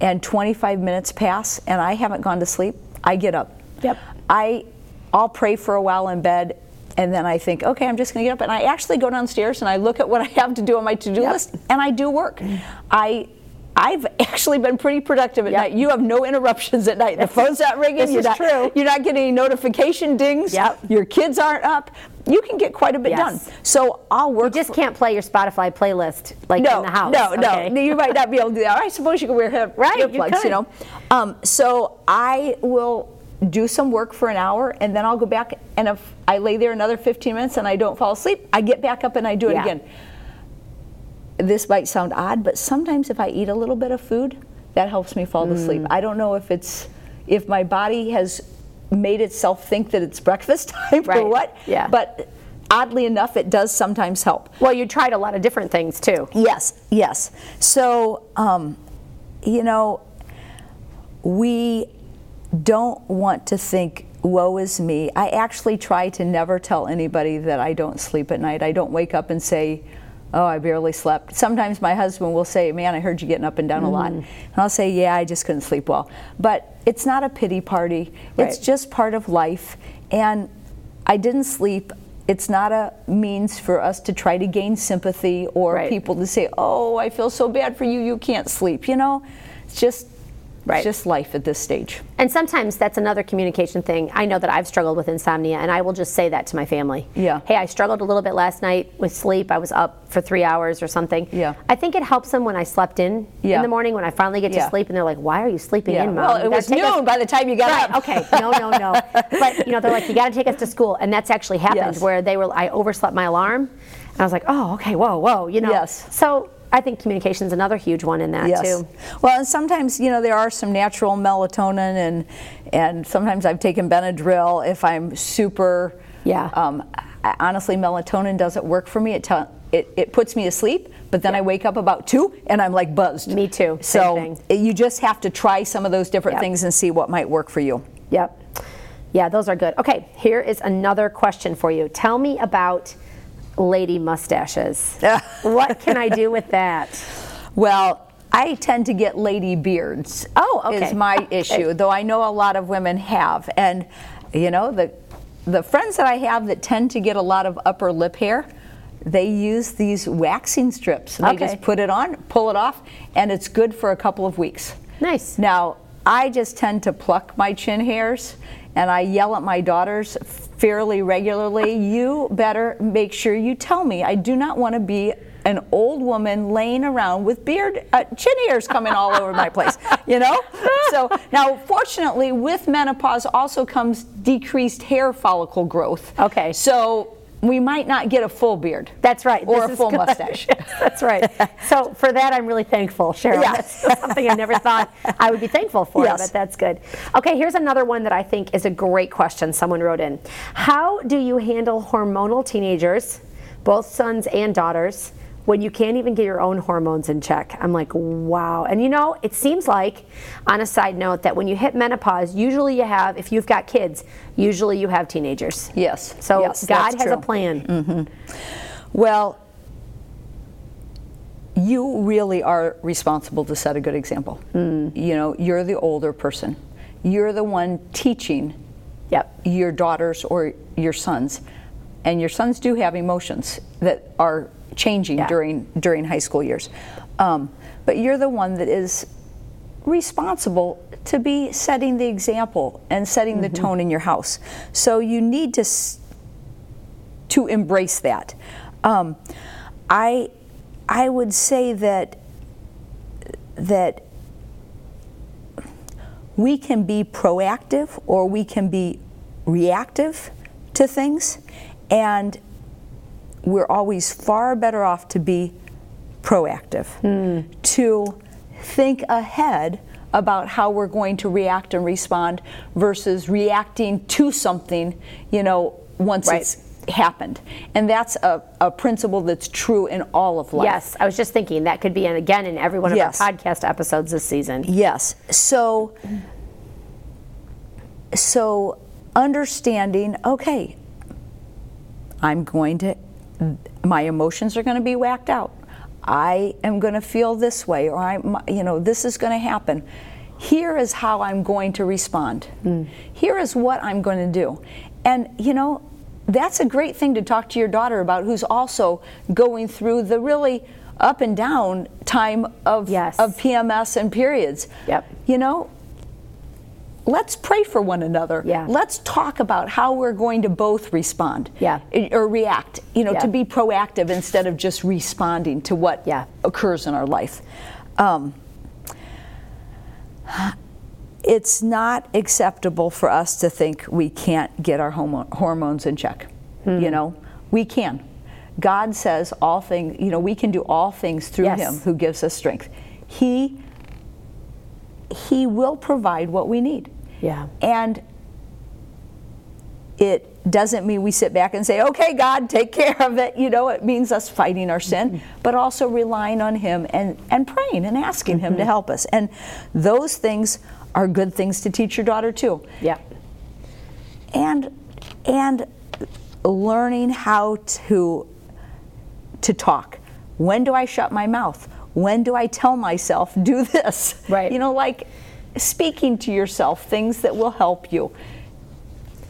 and 25 minutes pass and I haven't gone to sleep, I get up. Yep. I I'll pray for a while in bed and then I think, okay, I'm just going to get up and I actually go downstairs and I look at what I have to do on my to-do yep. list and I do work. I I've actually been pretty productive at yep. night. You have no interruptions at night. The phone's not ringing. This you're is not, true. You're not getting any notification dings. Yep. Your kids aren't up. You can get quite a bit yes. done. So I'll work. You just can't play your Spotify playlist like no, in the house. No, okay. no, you might not be able to do that. I suppose you can wear right, earplugs, you, you, know. Um, so I will do some work for an hour and then I'll go back and if I lay there another 15 minutes and I don't fall asleep, I get back up and I do it yeah. again. This might sound odd, but sometimes if I eat a little bit of food, that helps me fall mm. asleep. I don't know if it's if my body has made itself think that it's breakfast time right. or what. Yeah. But oddly enough, it does sometimes help. Well, you tried a lot of different things too. Yes, yes. So, um, you know, we don't want to think, woe is me. I actually try to never tell anybody that I don't sleep at night. I don't wake up and say, oh, I barely slept. Sometimes my husband will say, man, I heard you getting up and down mm-hmm. a lot. Mm-hmm. And I'll say, yeah, I just couldn't sleep well. But it's not a pity party, right. it's just part of life. And I didn't sleep. It's not a means for us to try to gain sympathy or right. people to say, oh, I feel so bad for you, you can't sleep. You know, it's just Right. It's just life at this stage. And sometimes that's another communication thing. I know that I've struggled with insomnia, and I will just say that to my family. Yeah. Hey, I struggled a little bit last night with sleep. I was up for three hours or something. Yeah. I think it helps them when I slept in yeah. in the morning when I finally get to yeah. sleep, and they're like, "Why are you sleeping yeah. in, mom?" Well, it was noon us- by the time you got right, up. Okay. No, no, no. but you know, they're like, "You got to take us to school," and that's actually happened yes. where they were. I overslept my alarm, and I was like, "Oh, okay, whoa, whoa," you know. Yes. So I think communication is another huge one in that yes. too. Well, and sometimes you know there are some natural melatonin, and and sometimes I've taken Benadryl if I'm super. Yeah. Um, honestly, melatonin doesn't work for me. It it, it puts me to sleep, but then yeah. I wake up about two and I'm like buzzed. Me too. So you just have to try some of those different yep. things and see what might work for you. Yep. Yeah, those are good. Okay, here is another question for you. Tell me about lady mustaches. what can I do with that? Well, I tend to get lady beards. Oh, okay. Is my issue, though I know a lot of women have. And, you know, the, the friends that I have that tend to get a lot of upper lip hair, they use these waxing strips. They okay. just put it on, pull it off, and it's good for a couple of weeks. Nice. Now, I just tend to pluck my chin hairs and I yell at my daughters fairly regularly. you better make sure you tell me. I do not want to be an old woman laying around with beard uh, chin hairs coming all over my place you know so now fortunately with menopause also comes decreased hair follicle growth okay so we might not get a full beard. That's right. Or this a full mustache. That's right. So for that, I'm really thankful, Cheryl. Yeah. That's something I never thought I would be thankful for, yes. but that's good. Okay, here's another one that I think is a great question someone wrote in. How do you handle hormonal teenagers, both sons and daughters, when you can't even get your own hormones in check. I'm like, wow. And you know, it seems like, on a side note, that when you hit menopause, usually you have, if you've got kids, usually you have teenagers. Yes. So yes, God has a plan. true. plan. Mm-hmm. Well, you really are responsible to set a good example. Hmm. You know, you're the older person. You're the one teaching Yep. your daughters or your sons. And your sons do have emotions that are changing Yeah. during during high school years. Um, but you're the one that is responsible to be setting the example and setting the tone in your house. So you need to s- to embrace that. Um, I I would say that that we can be proactive or we can be reactive to things, and we're always far better off to be proactive, hmm. to think ahead about how we're going to react and respond versus reacting to something, you know, once Right. it's happened. And that's a, a principle that's true in all of life. Yes, I was just thinking that could be, and again, in every one of Yes. our podcast episodes this season. Yes. So so understanding, okay, I'm going to my emotions are going to be whacked out. I am going to feel this way or I you know, this is going to happen. Here is how I'm going to respond. Mm. Here is what I'm going to do. And you know, that's a great thing to talk to your daughter about who's also going through the really up and down time of Yes. of PMS and periods. Yep. You know, let's pray for one another. Yeah. Let's talk about how we're going to both respond. Yeah. Or react, you know, Yeah. to be proactive instead of just responding to what Yeah. occurs in our life. Um, it's not acceptable for us to think we can't get our homo- hormones in check. Hmm. You know, we can. God says all things, you know, we can do all things through Yes. Him who gives us strength. He he will provide what we need. Yeah. And it doesn't mean we sit back and say, okay, God, take care of it. You know, it means us fighting our sin, Mm-hmm. but also relying on Him and, and praying and asking Him to Mm-hmm. help us. And those things are good things to teach your daughter too. Yeah. And and learning how to to talk. When do I shut my mouth? When do I tell myself do this? Right. You know, like speaking to yourself things that will help you.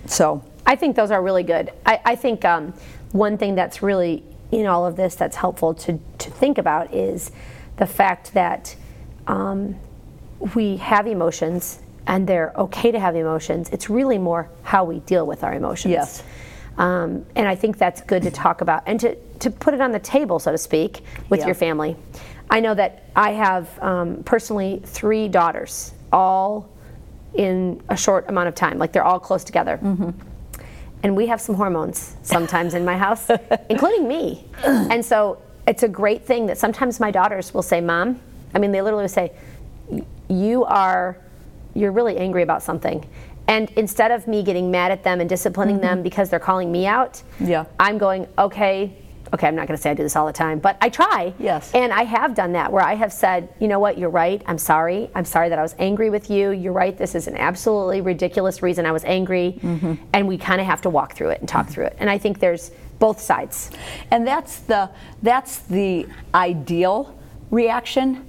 So, I think those are really good. I, I think um, one thing that's really in all of this that's helpful to, to think about is the fact that um, we have emotions and they're okay to have emotions. It's really more how we deal with our emotions. Yes. Um, and I think that's good to talk about and to, to put it on the table, so to speak, with Yeah. your family. I know that I have um, personally three daughters, all in a short amount of time. Like they're all close together. Mm-hmm. And we have some hormones sometimes in my house, including me. And so it's a great thing that sometimes my daughters will say, Mom, I mean, they literally say, You are, you're really angry about something. And instead of me getting mad at them and disciplining mm-hmm. them because they're calling me out, Yeah. I'm going, okay, okay, I'm not going to say I do this all the time, but I try. Yes. And I have done that where I have said, you know what, you're right. I'm sorry. I'm sorry that I was angry with you. You're right. This is an absolutely ridiculous reason I was angry. Mm-hmm. And we kind of have to walk through it and talk through it. And I think there's both sides. and that's the that's the ideal reaction.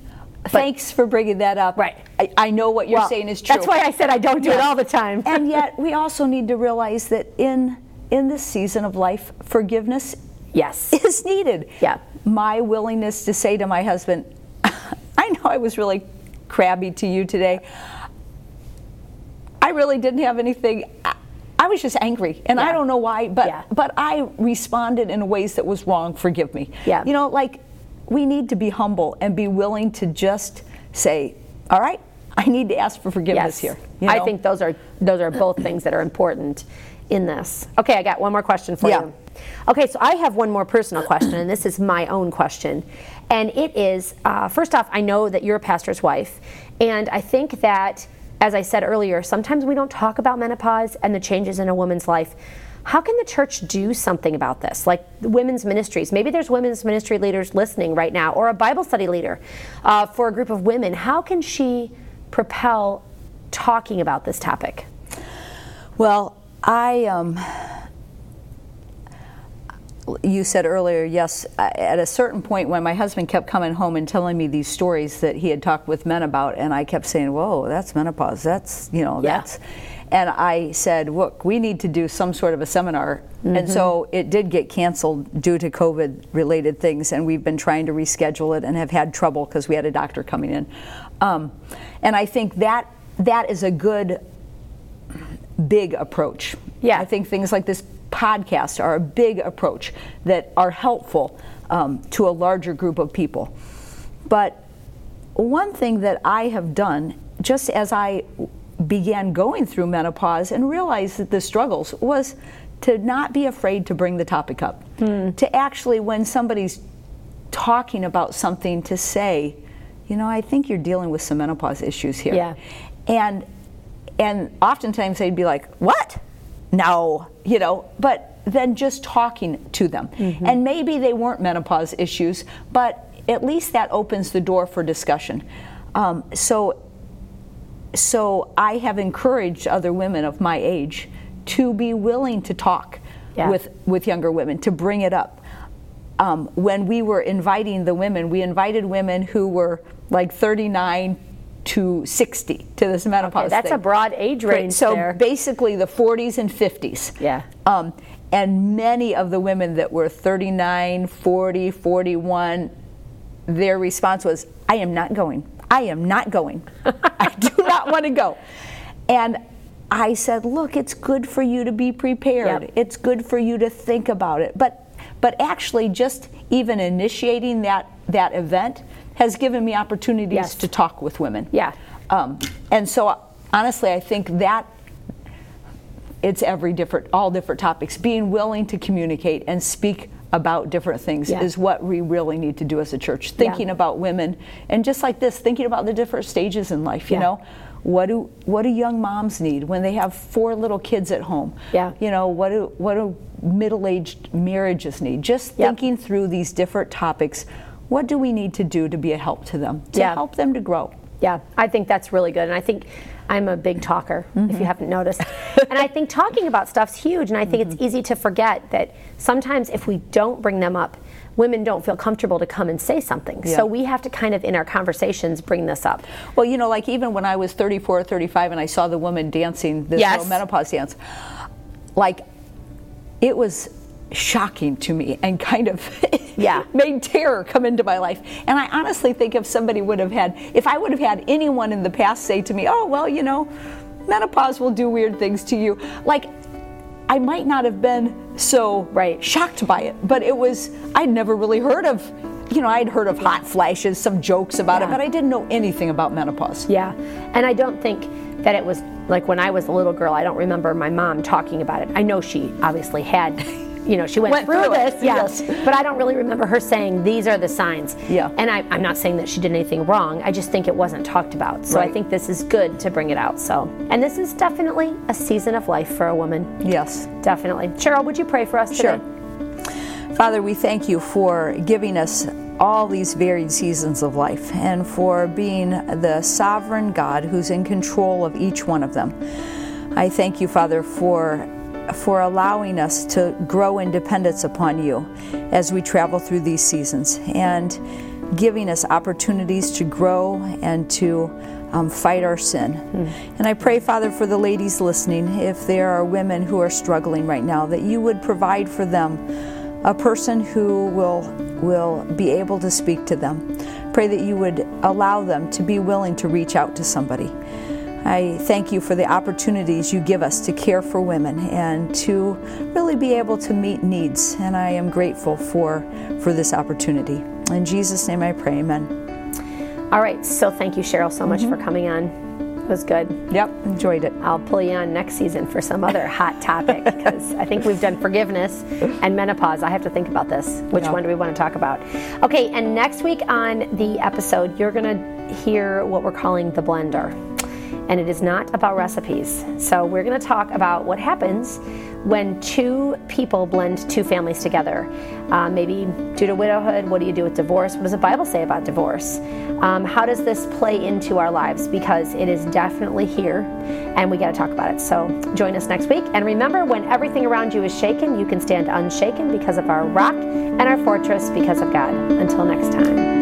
Thanks for bringing that up. Right. I, I know what you're Well, saying is true. That's why I said I don't do it all the time. and yet we also need to realize that in in this season of life, forgiveness yes. is needed. Yeah. My willingness to say to my husband, I know I was really crabby to you today. I really didn't have anything. I, I was just angry, and I don't know why, but Yeah. but I responded in ways that was wrong. Forgive me. Yeah. You know, like we need to be humble and be willing to just say, "All right, I need to ask for forgiveness Yes. here." you I think those are those are both things that are important in this. Okay, I got one more question for Yeah. you. Okay, so I have one more personal question, and this is my own question. And it is uh, first off, I know that you're a pastor's wife, and I think that, as I said earlier, sometimes we don't talk about menopause and the changes in a woman's life. How can the church do something about this? Like women's ministries. Maybe there's women's ministry leaders listening right now, or a Bible study leader uh, for a group of women. How can she propel talking about this topic? Well, I. Um, you said earlier, yes, at a certain point when my husband kept coming home and telling me these stories that he had talked with men about, and I kept saying, Whoa, that's menopause. That's, you know, Yeah. that's. And I said, Look, we need to do some sort of a seminar. And so it did get canceled due to COVID related things, and we've been trying to reschedule it and have had trouble because we had a doctor coming in. Um, and I think that that is a good big approach. Yeah. I think things like this podcast are a big approach that are helpful um, to a larger group of people. But one thing that I have done, just as I began going through menopause and realized that the struggles, was to not be afraid to bring the topic up. To actually, when somebody's talking about something, to say, you know, I think you're dealing with some menopause issues here. Yeah. And and oftentimes they'd be like, "What? No," you know. But then just talking to them, and maybe they weren't menopause issues, but at least that opens the door for discussion. Um, so, so I have encouraged other women of my age to be willing to talk Yeah. with with younger women to bring it up um, when we were inviting the women, we invited women who were like 39 to 60 to this menopause. Okay, that's thing. a broad age Right, range So there. basically, the 40s and 50s. Yeah. Um, and many of the women that were 39, 40, 41, their response was, I am not going. I am not going. I do not want to go. And I said, look, it's good for you to be prepared. Yep. It's good for you to think about it. But but actually just even initiating that that event has given me opportunities Yes. to talk with women. Yeah. Um, and so honestly, I think that it's every different, all different topics. Being willing to communicate and speak about different things Yeah. is what we really need to do as a church. Thinking about women and just like this, thinking about the different stages in life. You Yeah. know, what do what do young moms need when they have four little kids at home? Yeah. You know, what do what do middle-aged marriages need? Just Yep. thinking through these different topics. What do we need to do to be a help to them? To Yeah. help them to grow. Yeah, I think that's really good. And I think I'm a big talker, if you mm-hmm. haven't noticed. and I think talking about stuff's huge. And I think it's mm-hmm. easy to forget that sometimes if we don't bring them up, women don't feel comfortable to come and say something. Yeah. So we have to kind of, in our conversations, bring this up. Well, you know, like even when I was 34 or 35 and I saw the woman dancing this Yes. little menopause dance, like it was shocking to me and kind of Yeah. made terror come into my life. And I honestly think if somebody would have had, if I would have had anyone in the past say to me, oh, well, you know, menopause will do weird things to you, like I might not have been so Right. shocked by it, but it was, I'd never really heard of, you know, I'd heard of hot flashes, some jokes about Yeah. it, but I didn't know anything about menopause. Yeah. And I don't think that it was like when I was a little girl, I don't remember my mom talking about it. I know she obviously had, you know, she went, Went through, through this, yeah. yes. But I don't really remember her saying these are the signs. Yeah. And I, I'm not saying that she did anything wrong. I just think it wasn't talked about. So I think this is good to bring it out. So, and this is definitely a season of life for a woman. Yes. Definitely. Cheryl, would you pray for us Sure. today? Father, we thank you for giving us all these varied seasons of life and for being the sovereign God who's in control of each one of them. I thank you, Father, for for allowing us to grow in dependence upon you as we travel through these seasons and giving us opportunities to grow and to um, fight our sin. And I pray, Father, for the ladies listening, if there are women who are struggling right now, that you would provide for them a person who will will be able to speak to them. Pray that you would allow them to be willing to reach out to somebody. I thank you for the opportunities you give us to care for women and to really be able to meet needs. And I am grateful for for this opportunity. In Jesus' name I pray, amen. All right. So thank you, Cheryl, so much mm-hmm. for coming on. It was good. Yep, enjoyed it. I'll pull you on next season for some other hot topic because I think we've done forgiveness and menopause. I have to think about this. Which Yeah. one do we want to talk about? Okay, and next week on the episode, you're going to hear what we're calling the blender. And it is not about recipes. So we're going to talk about what happens when two people blend two families together? Uh, maybe due to widowhood, what do you do with divorce? What does the Bible say about divorce? Um, how does this play into our lives? Because it is definitely here and we got to talk about it. So join us next week. And remember, when everything around you is shaken, you can stand unshaken because of our rock and our fortress because of God. Until next time.